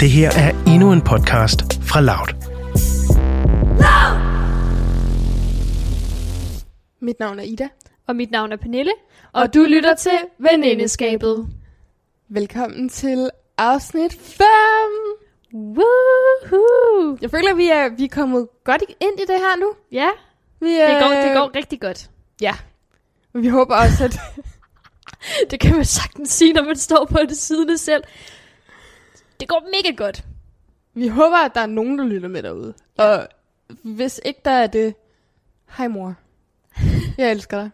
Det her er endnu en podcast fra Loud. Mit navn er Ida. Og mit navn er Pernille, og, og du lytter til Venindeskabet. Velkommen til afsnit 5. Woohoo! Jeg føler, vi er, vi er kommet godt ind i det her nu. Ja, Vi er, det går, det går rigtig godt. Ja. Vi håber også, at... Det kan man sagtens sige, når man står på det siden selv. Det går mega godt. vi håber, at der er nogen, der lytter med derude. Ja. Og hvis ikke der er det... Hej mor. Jeg elsker dig.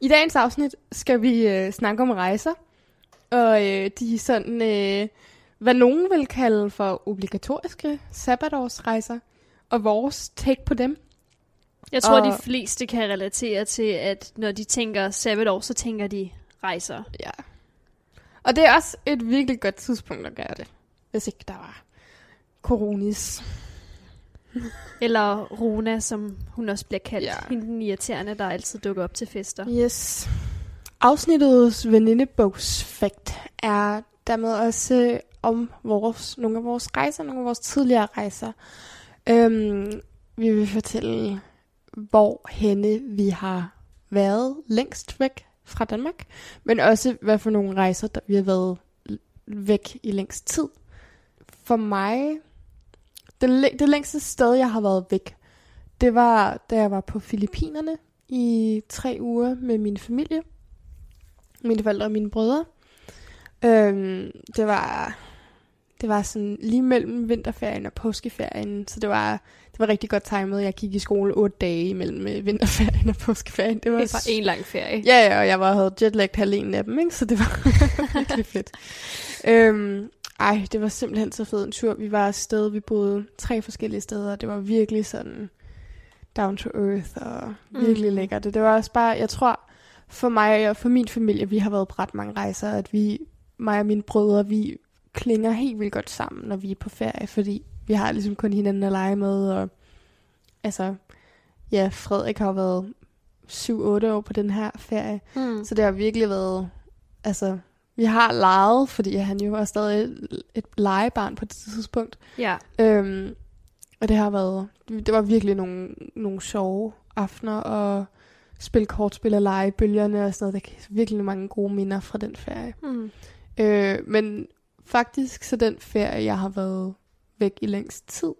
I dagens afsnit skal vi øh, snakke om rejser. Og øh, de sådan, øh, hvad nogen vil kalde for obligatoriske sabbatårsrejser. Og vores take på dem. Jeg tror, Og- de fleste kan relatere til, at når de tænker sabbatår, så tænker de rejser. Ja. Og det er også et virkelig godt tidspunkt at gøre det. Hvis ikke der var coronis. Eller Rona, som hun også bliver kaldt. Ja. Hende den irriterende, der altid dukker op til fester. Yes. Afsnittets venindebogsfakt er dermed også øh, om vores, nogle af vores rejser, nogle af vores tidligere rejser. Øhm, vi vil fortælle, hvor henne vi har været længst væk fra Danmark, men også hvad for nogle rejser, der vi har været væk i længst tid. For mig, det, læ- det længste sted, jeg har været væk, det var, da jeg var på Filippinerne i tre uger med min familie. Mine forældre og mine brødre. Øhm, det var det var sådan lige mellem vinterferien og påskeferien, så det var det var rigtig godt timet. Jeg gik i skole otte dage imellem øh, vinterferien og påskeferien. Det var, Det bare en lang ferie. Ja, ja, og jeg var, havde jetlagt halvdelen af dem, ikke? så det var virkelig fedt. Øhm, ej, det var simpelthen så fed en tur. Vi var afsted, vi boede tre forskellige steder, og det var virkelig sådan down to earth og virkelig Mm. lækkert. Det var også bare, jeg tror, for mig og for min familie, vi har været på ret mange rejser, at vi, mig og mine brødre, vi klinger helt vildt godt sammen, når vi er på ferie, fordi vi har ligesom kun hinanden at lege med, og altså, ja, Frederik har jo været 7-8 år på den her ferie, Mm. så det har virkelig været, altså, vi har leget, fordi han jo var stadig et, et legebarn på det tidspunkt. Ja. Øhm, og det har været, det var virkelig nogle, nogle sjove aftener, og spille kortspil og lege bølgerne og sådan noget. Der er virkelig mange gode minder fra den ferie. Mm. Øh, men faktisk så den ferie, jeg har været væk i længst tid,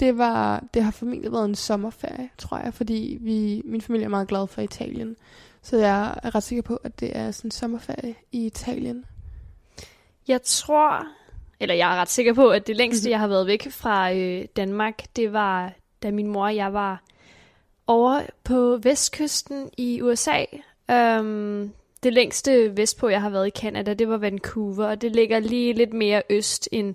det var, det har formentlig været en sommerferie, tror jeg, fordi vi, min familie er meget glad for Italien. Så jeg er ret sikker på, at det er sådan en sommerferie i Italien. Jeg tror, eller jeg er ret sikker på, at det længste, Mhm. jeg har været væk fra øh, Danmark, det var, da min mor og jeg var over på vestkysten i USA. Um, det længste vestpå, jeg har været i Canada, det var Vancouver, og det ligger lige lidt mere øst end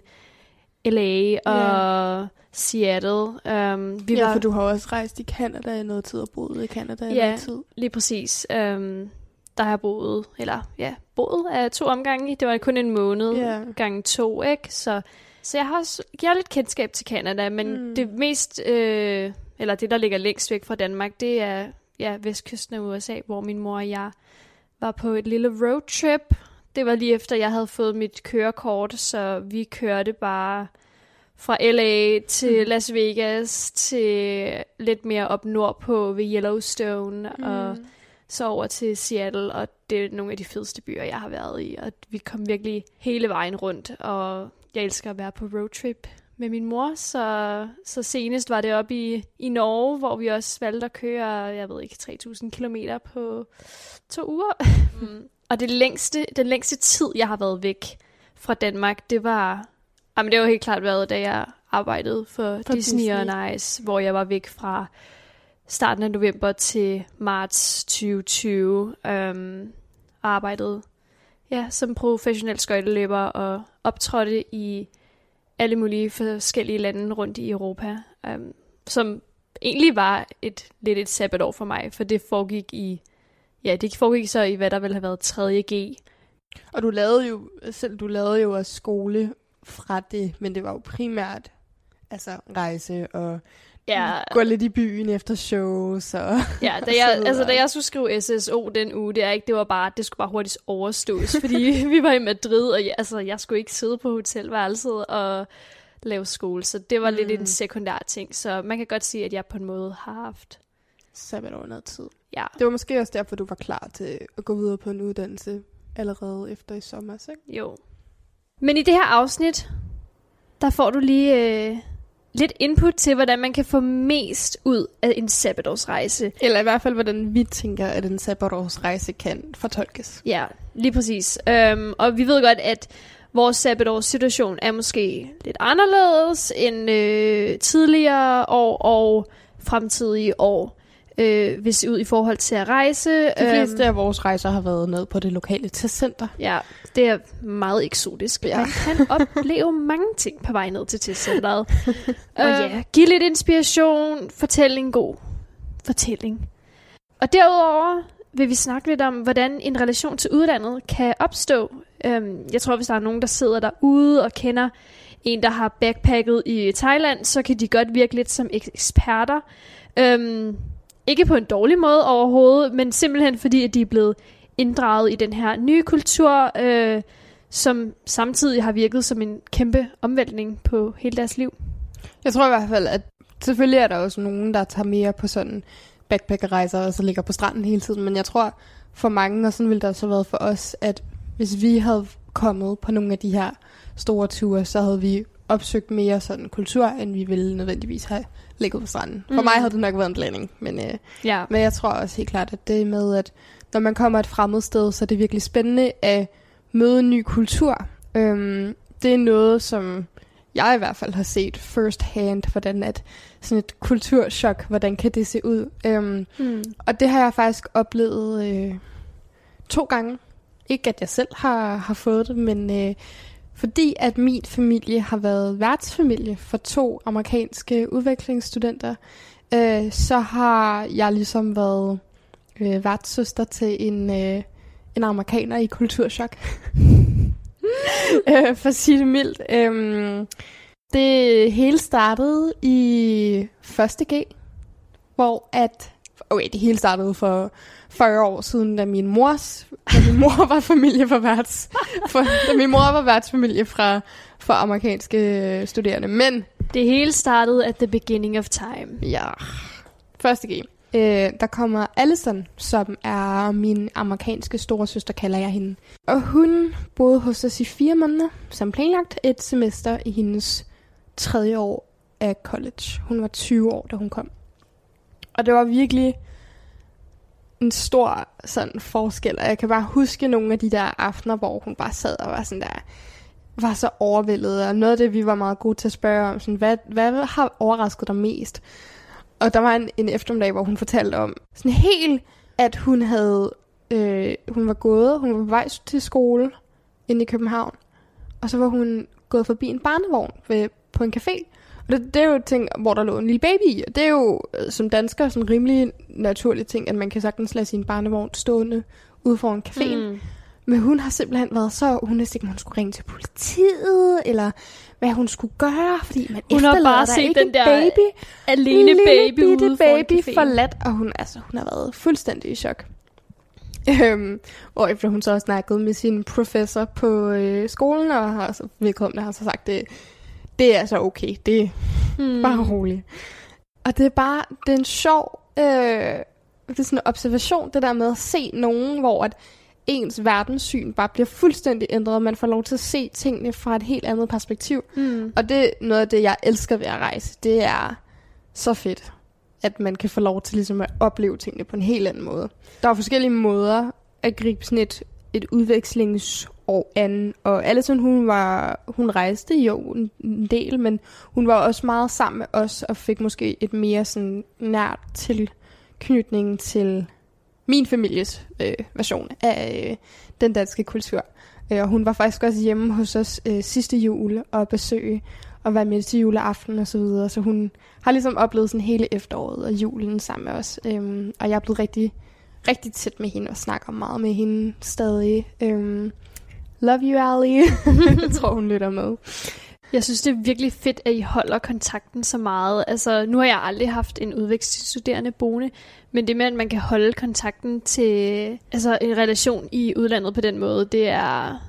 LA og Seattle. Um, vi ja, var for du har også rejst i Canada i noget tid og boet i Canada i Ja. noget tid. Lige præcis. Øhm, der har jeg boet, eller ja, boet af to omgange. Det var kun en måned, Ja. gange to, ikke? Så, så jeg har også jeg har lidt kendskab til Canada, men mm. det mest, øh, eller det, der ligger længst væk fra Danmark, det er ja, vestkysten af USA, hvor min mor og jeg var på et lille roadtrip. Det var lige efter, jeg havde fået mit kørekort, så vi kørte bare fra LA til Mm. Las Vegas til lidt mere op nordpå ved Yellowstone mm. og så over til Seattle, og det er nogle af de fedeste byer, jeg har været i, og vi kom virkelig hele vejen rundt, og jeg elsker at være på roadtrip med min mor, så, så senest var det op i, i Norge, hvor vi også valgte at køre, jeg ved ikke, 3.000 kilometer på to uger. Mm. og det længste, den længste tid, jeg har været væk fra Danmark, det var, jamen det var helt klart været, da jeg arbejdede for, For Disney, Disney. Disney on Ice, hvor jeg var væk fra starten af november til marts 2020. Um, og arbejdede ja, som professionel skøjteløber og optrådte i alle mulige forskellige lande rundt i Europa, um, som egentlig var et lidt et sabbatår for mig, for det foregik i ja, det foregik så i hvad der ville have været 3. G. Og du lavede jo, selv du lavede jo også skole fra det, men det var jo primært altså rejse og Ja. Gå lidt i byen efter shows. Og ja, da jeg, altså, da jeg skulle skrive SSO den uge, det, er ikke, det var bare, det skulle bare hurtigt overstås, fordi vi var i Madrid, og jeg, altså, jeg skulle ikke sidde på hotelværelset og lave skole, så det var mm. lidt en sekundær ting. Så man kan godt sige, at jeg på en måde har haft sabbatår noget tid. Ja. Det var måske også derfor, du var klar til at gå videre på en uddannelse allerede efter i sommer, ikke? Jo. Men i det her afsnit, der får du lige øh, lidt input til, hvordan man kan få mest ud af en sabbatårsrejse. Eller i hvert fald, hvordan vi tænker, at en sabbatårsrejse kan fortolkes. Ja, lige præcis. Um, og vi ved godt, at vores sabbatårssituation er måske lidt anderledes end øh, tidligere år og fremtidige år øh, hvis ud i forhold til at rejse. De fleste øhm, af vores rejser har været ned på det lokale testcenter. Ja, det er meget eksotisk. Ja. Man kan opleve mange ting på vej ned til testcenteret. og ja, give lidt inspiration, fortælle en god fortælling. Og derudover vil vi snakke lidt om, hvordan en relation til udlandet kan opstå. Øhm, jeg tror, hvis der er nogen, der sidder derude og kender en, der har backpacket i Thailand, så kan de godt virke lidt som eksperter. Øhm, ikke på en dårlig måde overhovedet, men simpelthen fordi, at de er blevet inddraget i den her nye kultur, øh, som samtidig har virket som en kæmpe omvæltning på hele deres liv. Jeg tror i hvert fald, at selvfølgelig er der også nogen, der tager mere på sådan backpackerrejser og så ligger på stranden hele tiden, men jeg tror for mange, og sådan ville det også have været for os, at hvis vi havde kommet på nogle af de her store ture, så havde vi opsøgt mere sådan kultur, end vi ville nødvendigvis have ligget på stranden. For mm. mig havde det nok været en blanding, men, øh, ja. men jeg tror også helt klart, at det med, at når man kommer et fremmed sted, så er det virkelig spændende at møde en ny kultur. Øhm, det er noget, som jeg i hvert fald har set first hand, hvordan at sådan et kulturschok, hvordan kan det se ud. Øhm, mm. Og det har jeg faktisk oplevet øh, to gange. Ikke at jeg selv har, har fået det, men øh, fordi at min familie har været værtsfamilie for to amerikanske udvekslingsstudenter, øh, så har jeg ligesom været øh, værtssøster til en, øh, en amerikaner i kulturschok. øh, for at sige det mildt. Øh, det hele startede i 1. G, hvor at okay, det hele startede for 40 år siden, da min mors, da min mor var familie for værts, for, da min mor var værtsfamilie fra, for amerikanske studerende. Men det hele startede at the beginning of time. Ja, første G. Øh, der kommer Allison, som er min amerikanske store søster, kalder jeg hende. Og hun boede hos os i fire måneder, som planlagt et semester i hendes tredje år af college. Hun var 20 år, da hun kom. Og det var virkelig en stor sådan forskel, og jeg kan bare huske nogle af de der aftener, hvor hun bare sad og var sådan der, var så overvældet, og noget af det, vi var meget gode til at spørge om, sådan, hvad, hvad har overrasket dig mest? Og der var en, en eftermiddag, hvor hun fortalte om sådan helt, at hun havde, øh, hun var gået, hun var på vej til skole inde i København, og så var hun gået forbi en barnevogn ved, på en café, Og det, det er jo ting, hvor der lå en lille baby i, og det er jo øh, som dansker sådan en rimelig naturlig ting, at man kan sagtens lade sin barnevogn stående ude foran caféen. Mm. Men hun har simpelthen været så, hun vidste ikke, om hun skulle ringe til politiet, eller hvad hun skulle gøre, fordi man hun har bare set den der baby, alene lille baby ude baby forladt, og hun, altså, hun har været fuldstændig i chok. Øhm, og efter hun så har snakket med sin professor på øh, skolen, og har så vedkommende har så sagt, det det er altså okay. Det er hmm. bare roligt. Og det er bare, det er en sjov, øh, det er sådan en observation, det der med at se nogen, hvor at ens verdenssyn bare bliver fuldstændig ændret, man får lov til at se tingene fra et helt andet perspektiv. Mm. Og det er noget af det, jeg elsker ved at rejse. Det er så fedt, at man kan få lov til ligesom at opleve tingene på en helt anden måde. Der er forskellige måder at gribe sådan et, et udvekslings år an. Og Alison, hun, var, hun rejste jo en, en del, men hun var også meget sammen med os, og fik måske et mere sådan nært tilknytning til min families øh, version af øh, den danske kultur. Øh, og hun var faktisk også hjemme hos os øh, sidste jul og besøge og være med til juleaften og så videre. Så hun har ligesom oplevet sådan hele efteråret og julen sammen med os. Øhm, og jeg er blevet rigtig, rigtig tæt med hende og snakker meget med hende stadig. Øhm, Love you, Ali. jeg tror, hun lytter med. Jeg synes, det er virkelig fedt, at I holder kontakten så meget. Altså, nu har jeg aldrig haft en udvekslingsstuderende boende, men det med, at man kan holde kontakten til altså, en relation i udlandet på den måde, det er,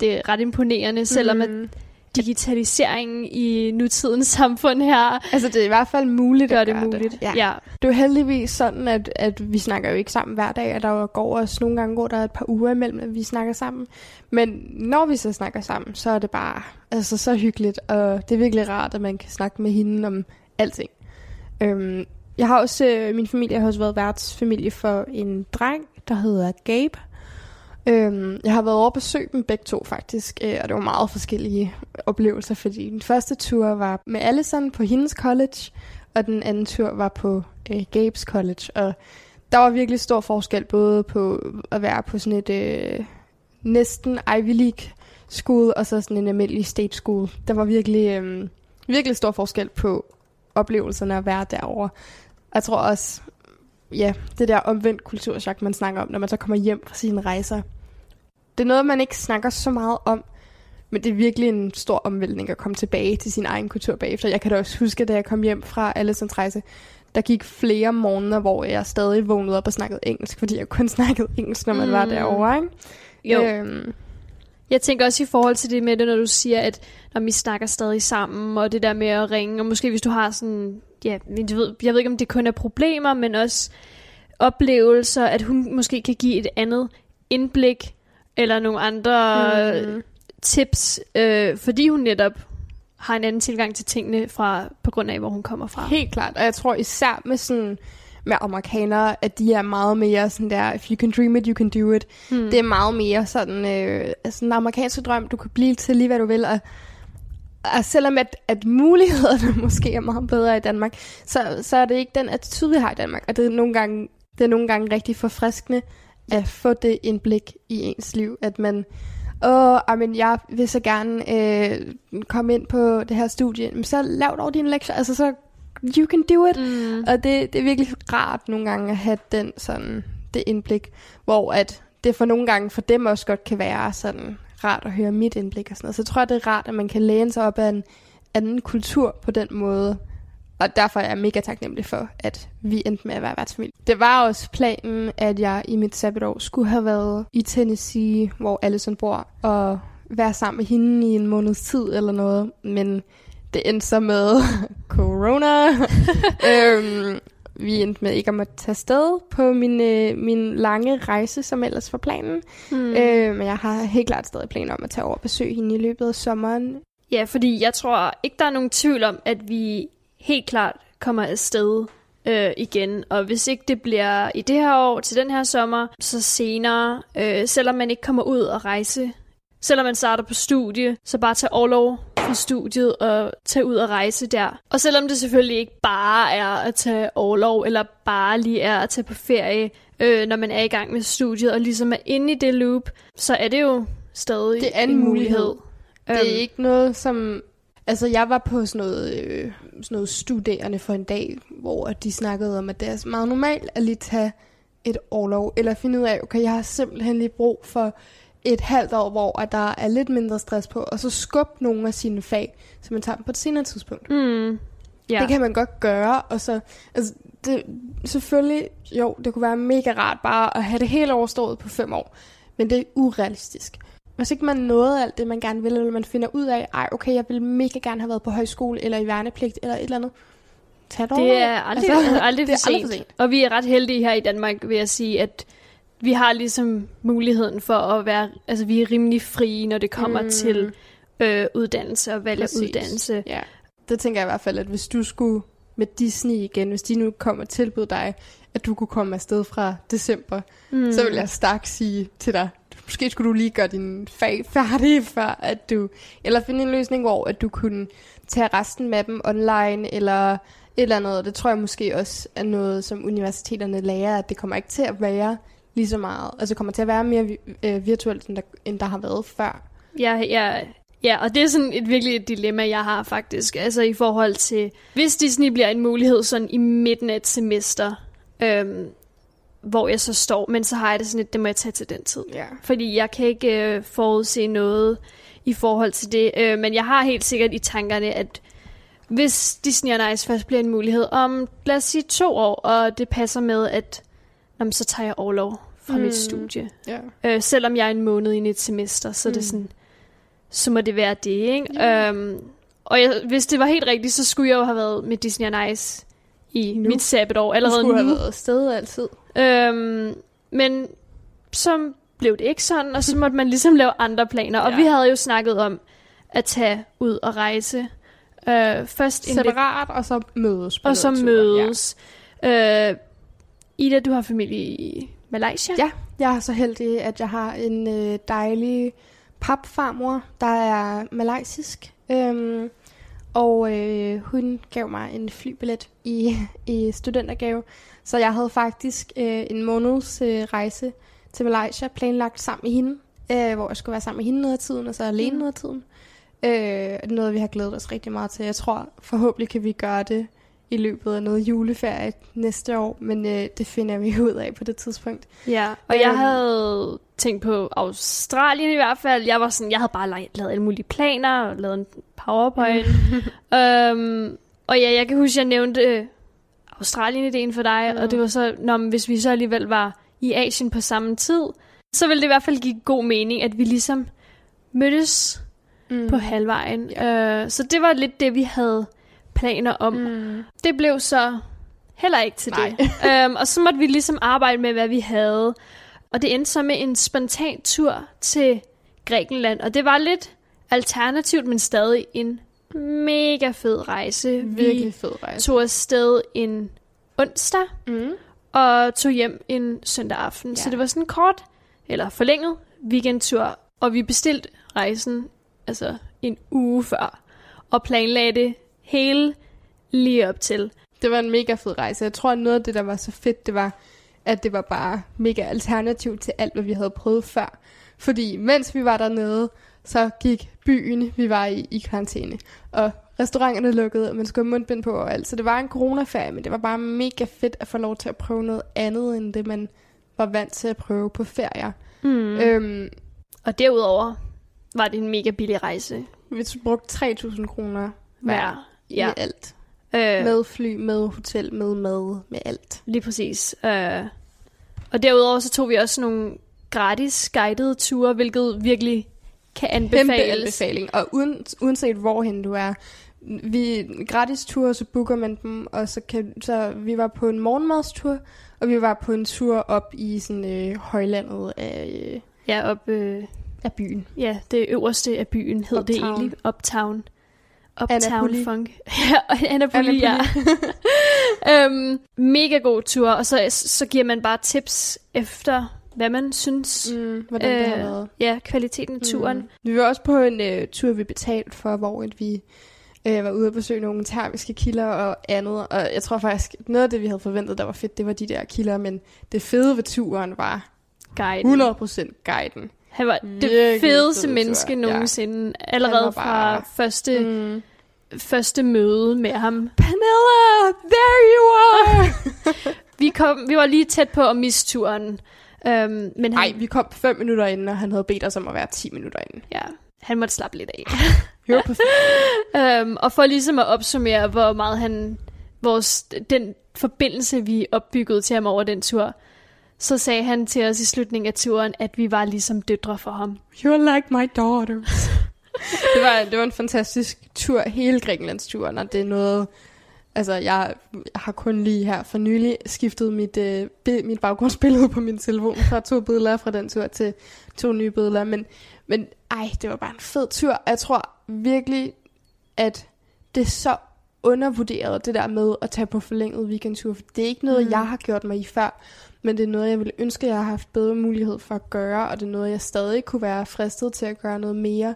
det er ret imponerende, selvom mm. at mhm digitaliseringen i nutidens samfund her. Altså, det er i hvert fald muligt gør at det gøre muligt. Det. Ja. ja. Det er jo heldigvis sådan, at, at vi snakker jo ikke sammen hver dag, og der går også nogle gange, hvor der er et par uger imellem, at vi snakker sammen. Men når vi så snakker sammen, så er det bare altså, så hyggeligt, og det er virkelig rart, at man kan snakke med hende om alting. Øhm, jeg har også, øh, min familie har også været værtsfamilie for en dreng, der hedder Gabe. Øhm, jeg har været over at besøge dem begge to faktisk, øh, og det var meget forskellige oplevelser, fordi den første tur var med Allison på hendes college, og den anden tur var på øh, Gabes college, og der var virkelig stor forskel både på at være på sådan et øh, næsten Ivy League school, og så sådan en almindelig state school. Der var virkelig, øh, virkelig stor forskel på oplevelserne at være derovre. Jeg tror også, ja, det der omvendt kulturchok, man snakker om, når man så kommer hjem fra sine rejser. Det er noget, man ikke snakker så meget om, men det er virkelig en stor omvæltning at komme tilbage til sin egen kultur bagefter. Jeg kan da også huske, da jeg kom hjem fra Allisons rejse, der gik flere måneder, hvor jeg stadig vågnede op og snakkede engelsk, fordi jeg kun snakkede engelsk, når man mm. var derovre, ikke? Jo. Øhm. Jeg tænker også i forhold til det med det, når du siger, at når vi snakker stadig sammen, og det der med at ringe, og måske hvis du har sådan, ja, jeg ved, jeg ved ikke, om det kun er problemer, men også oplevelser, at hun måske kan give et andet indblik, eller nogle andre mm. tips, øh, fordi hun netop har en anden tilgang til tingene fra på grund af, hvor hun kommer fra. Helt klart, og jeg tror især med sådan med amerikanere, at de er meget mere sådan der, if you can dream it, you can do it. Mm. Det er meget mere sådan, øh, altså en amerikansk drøm, du kan blive til lige, hvad du vil, og, og selvom at, at mulighederne måske er meget bedre i Danmark, så, så er det ikke den attitude, vi har i Danmark, og det er nogle gange, det er nogle gange rigtig forfriskende at få det indblik i ens liv, at man åh, men jeg vil så gerne øh, komme ind på det her studie, men så lav dog din lektier, altså så you can do it. Mm. Og det, det er virkelig rart nogle gange at have den sådan, det indblik, hvor at det for nogle gange for dem også godt kan være sådan rart at høre mit indblik og sådan noget. Så jeg tror, det er rart, at man kan læne sig op af en anden kultur på den måde. Og derfor er jeg mega taknemmelig for, at vi endte med at være værtsfamilie. Det var også planen, at jeg i mit sabbatår skulle have været i Tennessee, hvor Allison bor, og være sammen med hende i en måneds tid eller noget. Men det endte så med corona. øhm, vi endte med ikke at måtte tage sted på min, øh, min lange rejse, som ellers var planen. Mm. Øh, men jeg har helt klart stadig planer om at tage over og besøge hende i løbet af sommeren. Ja, fordi jeg tror ikke, der er nogen tvivl om, at vi helt klart kommer afsted øh, igen. Og hvis ikke det bliver i det her år, til den her sommer, så senere, øh, selvom man ikke kommer ud og rejse, selvom man starter på studie, så bare tage overlov fra studiet og tage ud og rejse der. Og selvom det selvfølgelig ikke bare er at tage overlov, eller bare lige er at tage på ferie, øh, når man er i gang med studiet, og ligesom er inde i det loop, så er det jo stadig det er en, en mulighed. mulighed. Det er um, ikke noget, som Altså, jeg var på sådan noget, øh, sådan noget studerende for en dag, hvor de snakkede om, at det er meget normalt at lige tage et årlov, eller finde ud af, okay, jeg har simpelthen lige brug for et halvt år, hvor at der er lidt mindre stress på, og så skubbe nogle af sine fag, så man tager dem på et senere tidspunkt. Mm. Ja. Det kan man godt gøre, og så, altså, det, selvfølgelig, jo, det kunne være mega rart bare at have det hele overstået på fem år, men det er urealistisk. Hvis ikke man nåede alt det, man gerne vil, eller man finder ud af, ej, okay, jeg vil mega gerne have været på højskole, eller i værnepligt, eller et eller andet, tag det Det er aldrig, altså, aldrig, det er aldrig for sent. Og vi er ret heldige her i Danmark, vil jeg sige, at vi har ligesom muligheden for at være, altså vi er rimelig frie, når det kommer mm. til øh, uddannelse og valg af uddannelse. Ja. Det tænker jeg i hvert fald, at hvis du skulle med Disney igen, hvis de nu kommer og tilbyde dig, at du kunne komme afsted fra december, mm. så vil jeg stærkt sige til dig, måske skulle du lige gøre din fag færdig, før at du, eller finde en løsning, hvor at du kunne tage resten med dem online, eller et eller andet. Det tror jeg måske også er noget, som universiteterne lærer, at det kommer ikke til at være lige så meget. Altså det kommer til at være mere øh, virtuelt, end der, end der har været før. Ja, ja, ja, og det er sådan et virkelig et dilemma, jeg har faktisk. Altså i forhold til, hvis Disney bliver en mulighed sådan i midten af et semester, øhm, hvor jeg så står, men så har jeg det sådan lidt, det må jeg tage til den tid. Ja. Fordi jeg kan ikke øh, forudse noget i forhold til det. Øh, men jeg har helt sikkert i tankerne, at hvis Disney on Ice først bliver en mulighed om, lad os sige to år, og det passer med, at jamen, så tager jeg overlov fra mm. Mit studie. ja. Øh, selvom jeg er en måned i et semester, så mm. er det sådan, så må det være det, ikke? Ja. Øhm, og jeg, hvis det var helt rigtigt, så skulle jeg jo have været med Disney on Ice i Nu. mit sabbatår Du allerede skulle nu. have været afsted altid. Øhm, men så blev det ikke sådan, og så måtte man ligesom lave andre planer. Og Ja. vi havde jo snakket om at tage ud og rejse. Øh, først en Separat, og så mødes. på og så mødes. Ja. Øh, Ida, du har familie i Malaysia. Ja. Jeg er så heldig, at jeg har en øh, dejlig papfarmor, der er malaysisk. Øhm, og øh, hun gav mig en flybillet i, i studentergave. Så jeg havde faktisk øh, en måneds øh, rejse til Malaysia planlagt sammen med hende. Øh, hvor jeg skulle være sammen med hende noget af tiden, og så alene Mm. noget af tiden. Øh, noget, vi har glædet os rigtig meget til. Jeg tror, forhåbentlig kan vi gøre det i løbet af noget juleferie næste år, men øh, det finder vi ud af på det tidspunkt. Ja, og jeg Øhm. havde tænkt på Australien i hvert fald. Jeg var sådan, jeg havde bare la- lavet alle mulige planer og lavet en powerpoint. øhm, og ja, jeg kan huske, jeg nævnte øh, Australien-ideen for dig, Mm. og det var så, når hvis vi så alligevel var i Asien på samme tid, så ville det i hvert fald give god mening, at vi ligesom mødtes Mm. på halvvejen. Øh, så det var lidt det, vi havde planer om. Mm. Det blev så heller ikke til Nej. det. øhm, og så måtte vi ligesom arbejde med, hvad vi havde. Og det endte så med en spontan tur til Grækenland. Og det var lidt alternativt, men stadig en mega fed rejse. Virkelig Vi fed rejse. tog afsted en onsdag Mm. og tog hjem en søndag aften. Ja. Så det var sådan en kort, eller forlænget weekendtur. Og vi bestilte rejsen altså en uge før. Og planlagde det hele lige op til. Det var en mega fed rejse. Jeg tror, at noget af det, der var så fedt, det var, at det var bare mega alternativ til alt, hvad vi havde prøvet før. Fordi mens vi var dernede, så gik byen, vi var i, i karantæne. Og restauranterne lukkede, og man skulle have mundbind på og alt. Så det var en coronaferie, men det var bare mega fedt at få lov til at prøve noget andet, end det man var vant til at prøve på ferier. Mm. Øhm, Og derudover var det en mega billig rejse vi brugte 3.000 kroner hver hver. Ja. I alt. øh, Med fly, med hotel, med mad, med alt. lige præcis. Øh, og derudover så tog vi også nogle gratis guidede ture, hvilket virkelig kan Kæmpe anbefales. anbefaling. Og uden, uanset hvorhen du er, vi gratis ture, så booker man dem, og så, kan, så vi var på en morgenmadstur, og vi var på en tur op i sådan øh, højlandet af, øh, Ja, op, øh, af byen. ja, det øverste af byen hed det Uptown. egentlig. Uptown. Uptown. Funk. ja, og Anapoli, ja. øhm, mega god tur, og så, så giver man bare tips efter, hvad man synes. Mm, hvordan øh, det har været. Ja, kvaliteten af turen. Mm. Vi var også på en øh, tur, vi betalte for, hvor at vi øh, var ude at besøge nogle termiske kilder og andet. Og jeg tror faktisk, noget af det, vi havde forventet, der var fedt, det var de der kilder. Men det fede ved turen var Guiden. 100% guiden. Han var det Virkelig fedeste fed menneske ja. nogensinde. Allerede bare- fra første, Mm. første møde med ham. Panella, there you are! Vi, kom, vi var lige tæt på at miste turen. Um, men han, Nej, vi kom fem minutter inden, og han havde bedt os om at være 10 minutter inden. ja, han måtte slappe lidt af. Det perfekt. um, og for ligesom at opsummere, hvor meget han... Vores, den forbindelse, vi opbyggede til ham over den tur, så sagde han til os i slutningen af turen, at vi var ligesom døtre for ham. You're like my daughters. det, var, det var en fantastisk tur, hele Grækenlands tur, og det er noget... Altså, jeg har kun lige her for nylig skiftet mit, øh, bi- mit baggrundsbillede på min telefon fra to billeder fra den tur til to nye billeder. Men, men ej, det var bare en fed tur. Jeg tror virkelig, at det er så undervurderet, det der med at tage på forlænget weekendtur. For det er ikke noget, Mm. jeg har gjort mig i før. Men det er noget, jeg ville ønske, jeg har haft bedre mulighed for at gøre, og det er noget, jeg stadig kunne være fristet til at gøre noget mere,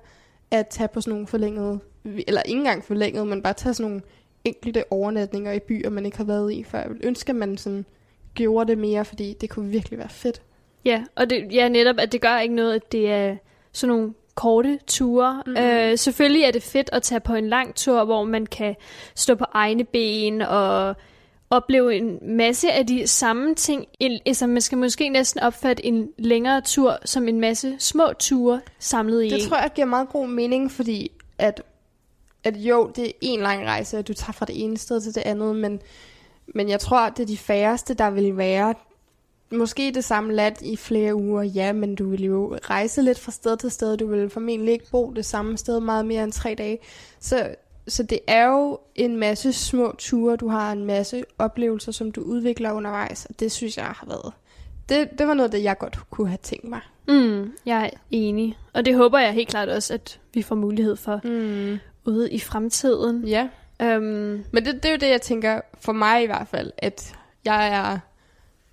at tage på sådan nogle forlængede, eller ikke engang forlængede, men bare tage sådan nogle enkelte overnatninger i byer, man ikke har været i før. Jeg ville ønske, at man sådan gjorde det mere, fordi det kunne virkelig være fedt. Ja, og det, ja, netop, at det gør ikke noget, at det er sådan nogle korte ture. Mhm. Øh, selvfølgelig er det fedt at tage på en lang tur, hvor man kan stå på egne ben og opleve en masse af de samme ting. En, altså man skal måske næsten opfatte en længere tur som en masse små ture samlet i Det tror jeg giver meget god mening, fordi at, at jo, det er en lang rejse, at du tager fra det ene sted til det andet, men, men jeg tror, at det er de færreste, der vil være måske det samme land i flere uger, ja, men du vil jo rejse lidt fra sted til sted. Du vil formentlig ikke bo det samme sted meget mere end tre dage. Så, så det er jo en masse små ture. Du har en masse oplevelser, som du udvikler undervejs, og det synes jeg har været... Det, det var noget, det jeg godt kunne have tænkt mig. Mm, jeg er enig. Og det håber jeg helt klart også, at vi får mulighed for Mm. ude i fremtiden. Ja, Um, men det, det er jo det, jeg tænker, for mig i hvert fald, at jeg er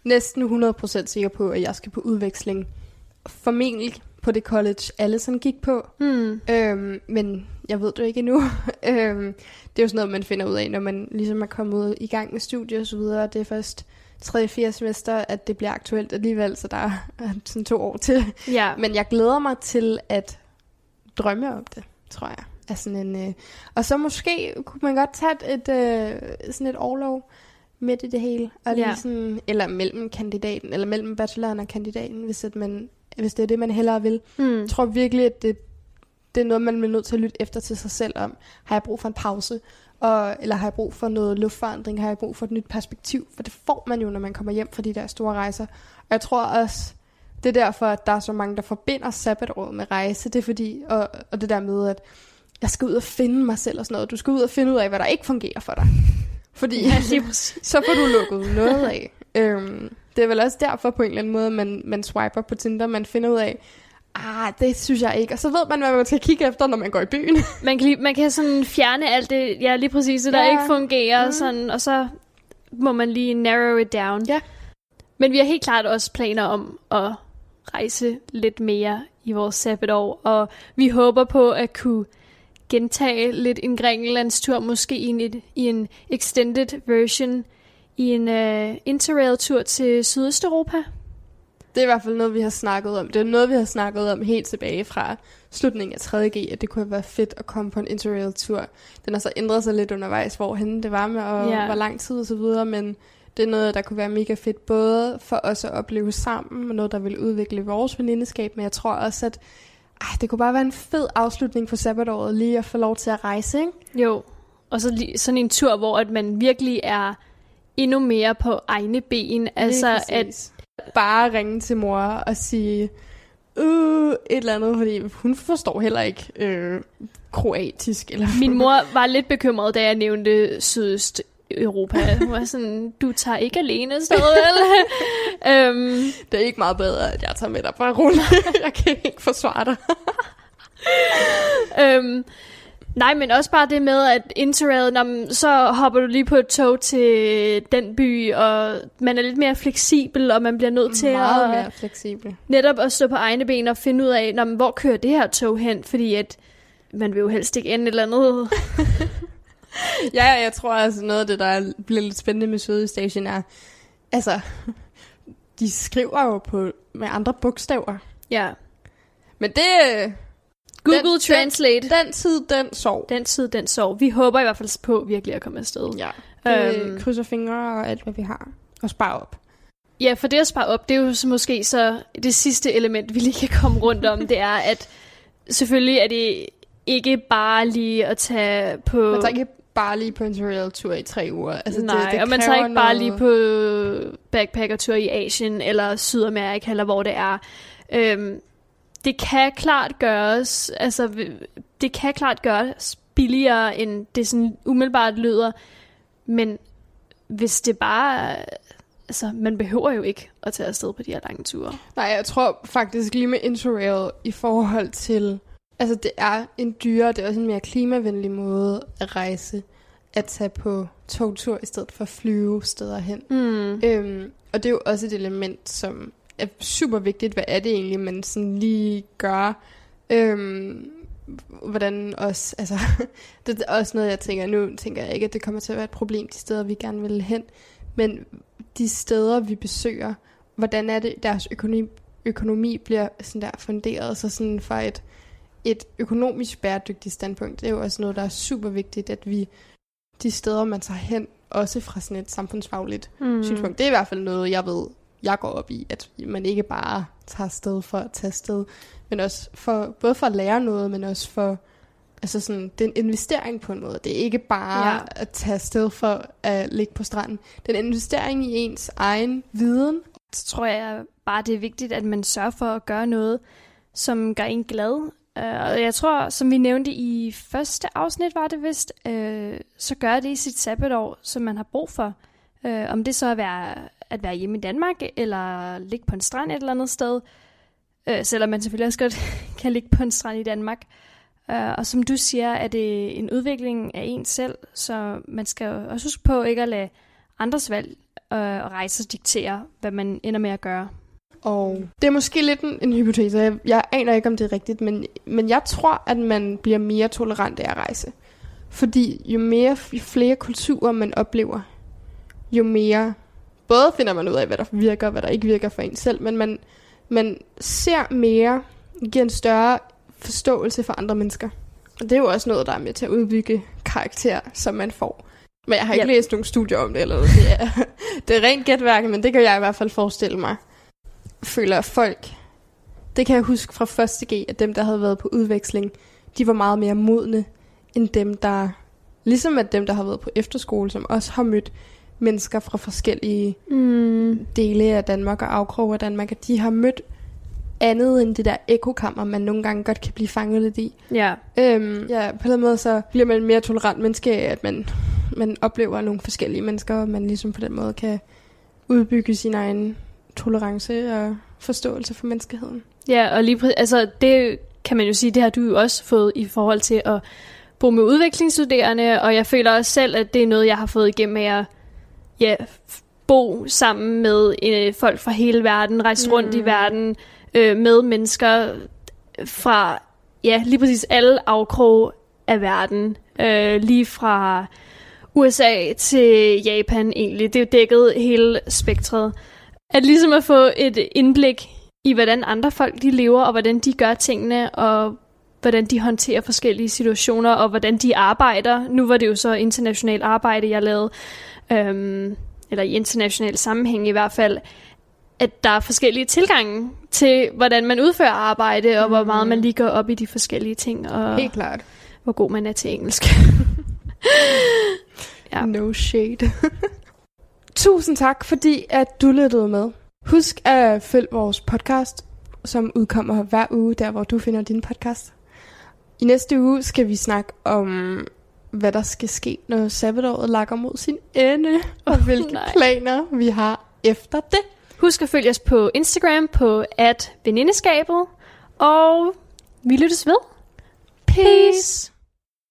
næsten 100% sikker på, at jeg skal på udveksling. Formentlig på det college, alle sådan gik på. hmm, Øhm, men jeg ved det jo ikke endnu. øhm, det er jo sådan noget, man finder ud af, når man ligesom er kommet ud i gang med studier og så videre. Det er først 3. 4. semester, at det bliver aktuelt alligevel, så der er sådan to år til. ja. Men jeg glæder mig til at drømme om det, tror jeg. Er sådan en, øh... Og så måske kunne man godt tage et, øh, sådan et overlov midt i det hele. Og lige Ja. sådan, eller mellem kandidaten, eller mellem bacheloren og kandidaten, hvis, at man, hvis det er det, man hellere vil. Hmm. Jeg tror virkelig, at det, det er noget, man bliver nødt til at lytte efter til sig selv om. Har jeg brug for en pause? Og, eller har jeg brug for noget luftforandring? Har jeg brug for et nyt perspektiv? For det får man jo, når man kommer hjem fra de der store rejser. Og jeg tror også, det er derfor, at der er så mange, der forbinder sabbatåret med rejse. Det er fordi, og, og det der med, at jeg skal ud og finde mig selv og sådan noget. Du skal ud og finde ud af, hvad der ikke fungerer for dig. Fordi Ja, så får du lukket noget af. Øhm, det er vel også derfor på en eller anden måde, man, man swiper på Tinder, man finder ud af, ah, det synes jeg ikke. Og så ved man, hvad man skal kigge efter, når man går i byen. Man kan, lige- man kan sådan fjerne alt det, ja lige præcis, det der Ja. ikke fungerer, Mm. sådan, og så må man lige narrow it down. Ja. Men vi har helt klart også planer om at rejse lidt mere i vores sabbatår, og vi håber på at kunne gentage lidt en Grækenlands tur, måske i en, i en extended version, i en uh, interrail-tur til Sydøsteuropa. Det er i hvert fald noget, vi har snakket om. Det er noget, vi har snakket om helt tilbage fra slutningen af 3.G, at det kunne være fedt at komme på en interrail-tur. Den har så ændret sig lidt undervejs, hvorhen det var med, og Ja. hvor lang tid og så videre, men det er noget, der kunne være mega fedt, både for os at opleve sammen, og noget, der vil udvikle vores venindeskab, men jeg tror også, at ej, det kunne bare være en fed afslutning på sabbatåret, lige at få lov til at rejse, ikke? Jo, og så lige sådan en tur, hvor at man virkelig er endnu mere på egne ben. Altså, at. Bare ringe til mor og sige, uh, et eller andet, fordi hun forstår heller ikke øh, kroatisk. Eller min mor var lidt bekymret, da jeg nævnte Sydøst Europa. Hun var sådan, du tager ikke alene afsted, vel? øhm, Det er ikke meget bedre, at jeg tager med dig på en rulle. jeg kan ikke forsvare dig. øhm, nej, men også bare det med, at Interrail, når så hopper du lige på et tog til den by, og man er lidt mere fleksibel, og man bliver nødt til Meget at, mere fleksibel. netop at stå på egne ben og finde ud af, når, hvor kører det her tog hen, fordi at man vil jo helst ikke ende et eller andet. Ja, jeg tror altså noget af det, der bliver lidt spændende med Sydøstasien er, altså, de skriver jo på med andre bogstaver. Ja. Men det, Google Den- Translate. Den, den tid, den sov. den tid, den sov. Vi håber i hvert fald på virkelig at komme afsted. Ja, Øhm. øhm. krydser fingre og alt, hvad vi har. Og spare op. Ja, for det at spare op, det er jo så måske så det sidste element, vi lige kan komme rundt om, det er, at selvfølgelig er det ikke bare lige at tage på... Man tager ikke bare lige på en surreal-tur i tre uger. Altså, Nej, det, det og man tager ikke bare noget- lige på backpackertur i Asien eller Sydamerika, eller hvor det er. Øhm, det kan klart gøres, altså det kan klart gøres billigere, end det sådan umiddelbart lyder, men hvis det bare, altså man behøver jo ikke at tage afsted på de her lange ture. Nej, jeg tror faktisk lige med Interrail i forhold til... Altså, det er en dyre, det er også en mere klimavenlig måde at rejse, at tage på togtur i stedet for at flyve steder hen. Mm. Øhm, og det er jo også et element, som er super vigtigt. Hvad er det egentlig, man sådan lige gør? Øhm, hvordan også, altså, det er også noget, jeg tænker, nu tænker jeg ikke, at det kommer til at være et problem de steder, vi gerne vil hen, men de steder, vi besøger, hvordan er det, deres økonomi, økonomi bliver sådan der funderet, så sådan fra et, et økonomisk bæredygtigt standpunkt, det er jo også noget, der er super vigtigt, at vi, de steder, man tager hen, også fra sådan et samfundsfagligt mm. synspunkt. Det er i hvert fald noget, jeg ved, jeg går op i, at man ikke bare tager sted for at tage sted, men også for, både for at lære noget, men også for, altså sådan, det er en investering på en måde. Det er ikke bare ja. at tage sted for at ligge på stranden. Det er en investering i ens egen viden. Så tror jeg bare, det er vigtigt, at man sørger for at gøre noget, som gør en glad. Øh, og jeg tror, som vi nævnte i første afsnit, var det vist, øh, så gør det i sit sabbatår, som man har brug for. Øh, om det så er at være, at være hjemme i Danmark, eller ligge på en strand et eller andet sted, Øh, selvom man selvfølgelig også godt kan ligge på en strand i Danmark. Øh, og som du siger, er det en udvikling af en selv, så man skal også huske på ikke at lade andres valg øh, og rejser diktere, hvad man ender med at gøre. Og det er måske lidt en, en hypotese. Jeg, jeg aner ikke, om det er rigtigt, men, men jeg tror, at man bliver mere tolerant af at rejse. Fordi jo mere, jo flere kulturer man oplever, jo mere både finder man ud af, hvad der virker og hvad der ikke virker for en selv, men man, man ser mere, giver en større forståelse for andre mennesker. Og det er jo også noget, der er med til at udbygge karakter, som man får. Men jeg har ikke yep. læst nogen studier om det, eller noget. Det er, det er rent gætværk, men det kan jeg i hvert fald forestille mig føler, folk... Det kan jeg huske fra første G, at dem, der havde været på udveksling, de var meget mere modne, end dem, der... Ligesom at dem, der har været på efterskole, som også har mødt mennesker fra forskellige mm. dele af Danmark og afkroge af Danmark, at de har mødt andet end det der ekokammer, man nogle gange godt kan blive fanget lidt i. Ja. Øhm, ja, på den måde så bliver man mere tolerant menneske af, at man, man oplever nogle forskellige mennesker, og man ligesom på den måde kan udbygge sin egen tolerance og forståelse for menneskeheden. Ja, og lige altså det kan man jo sige, det har du jo også fået i forhold til at bo med udviklingsstuderende, og jeg føler også selv, at det er noget, jeg har fået igennem med at ja, bo sammen med øh, folk fra hele verden, rejse mm. rundt i verden øh, med mennesker fra ja, lige præcis alle afkrog af verden. Øh, lige fra USA til Japan egentlig. Det er jo dækket hele spektret. At ligesom at få et indblik i, hvordan andre folk de lever, og hvordan de gør tingene, og hvordan de håndterer forskellige situationer, og hvordan de arbejder. Nu var det jo så internationalt arbejde, jeg lavede, øhm, eller i international sammenhæng i hvert fald, at der er forskellige tilgange til, hvordan man udfører arbejde, og mm. hvor meget man mm. lige går op i de forskellige ting, og Helt klart. hvor god man er til engelsk. ja. No shade. Tusind tak, fordi at du lyttede med. Husk at følge vores podcast, som udkommer hver uge, der hvor du finder din podcast. I næste uge skal vi snakke om, hvad der skal ske, når sabbatåret lakker mod sin ende, og oh, hvilke nej. planer vi har efter det. Husk at følge os på Instagram på at venindeskabet, og vi lyttes ved. Peace! Peace.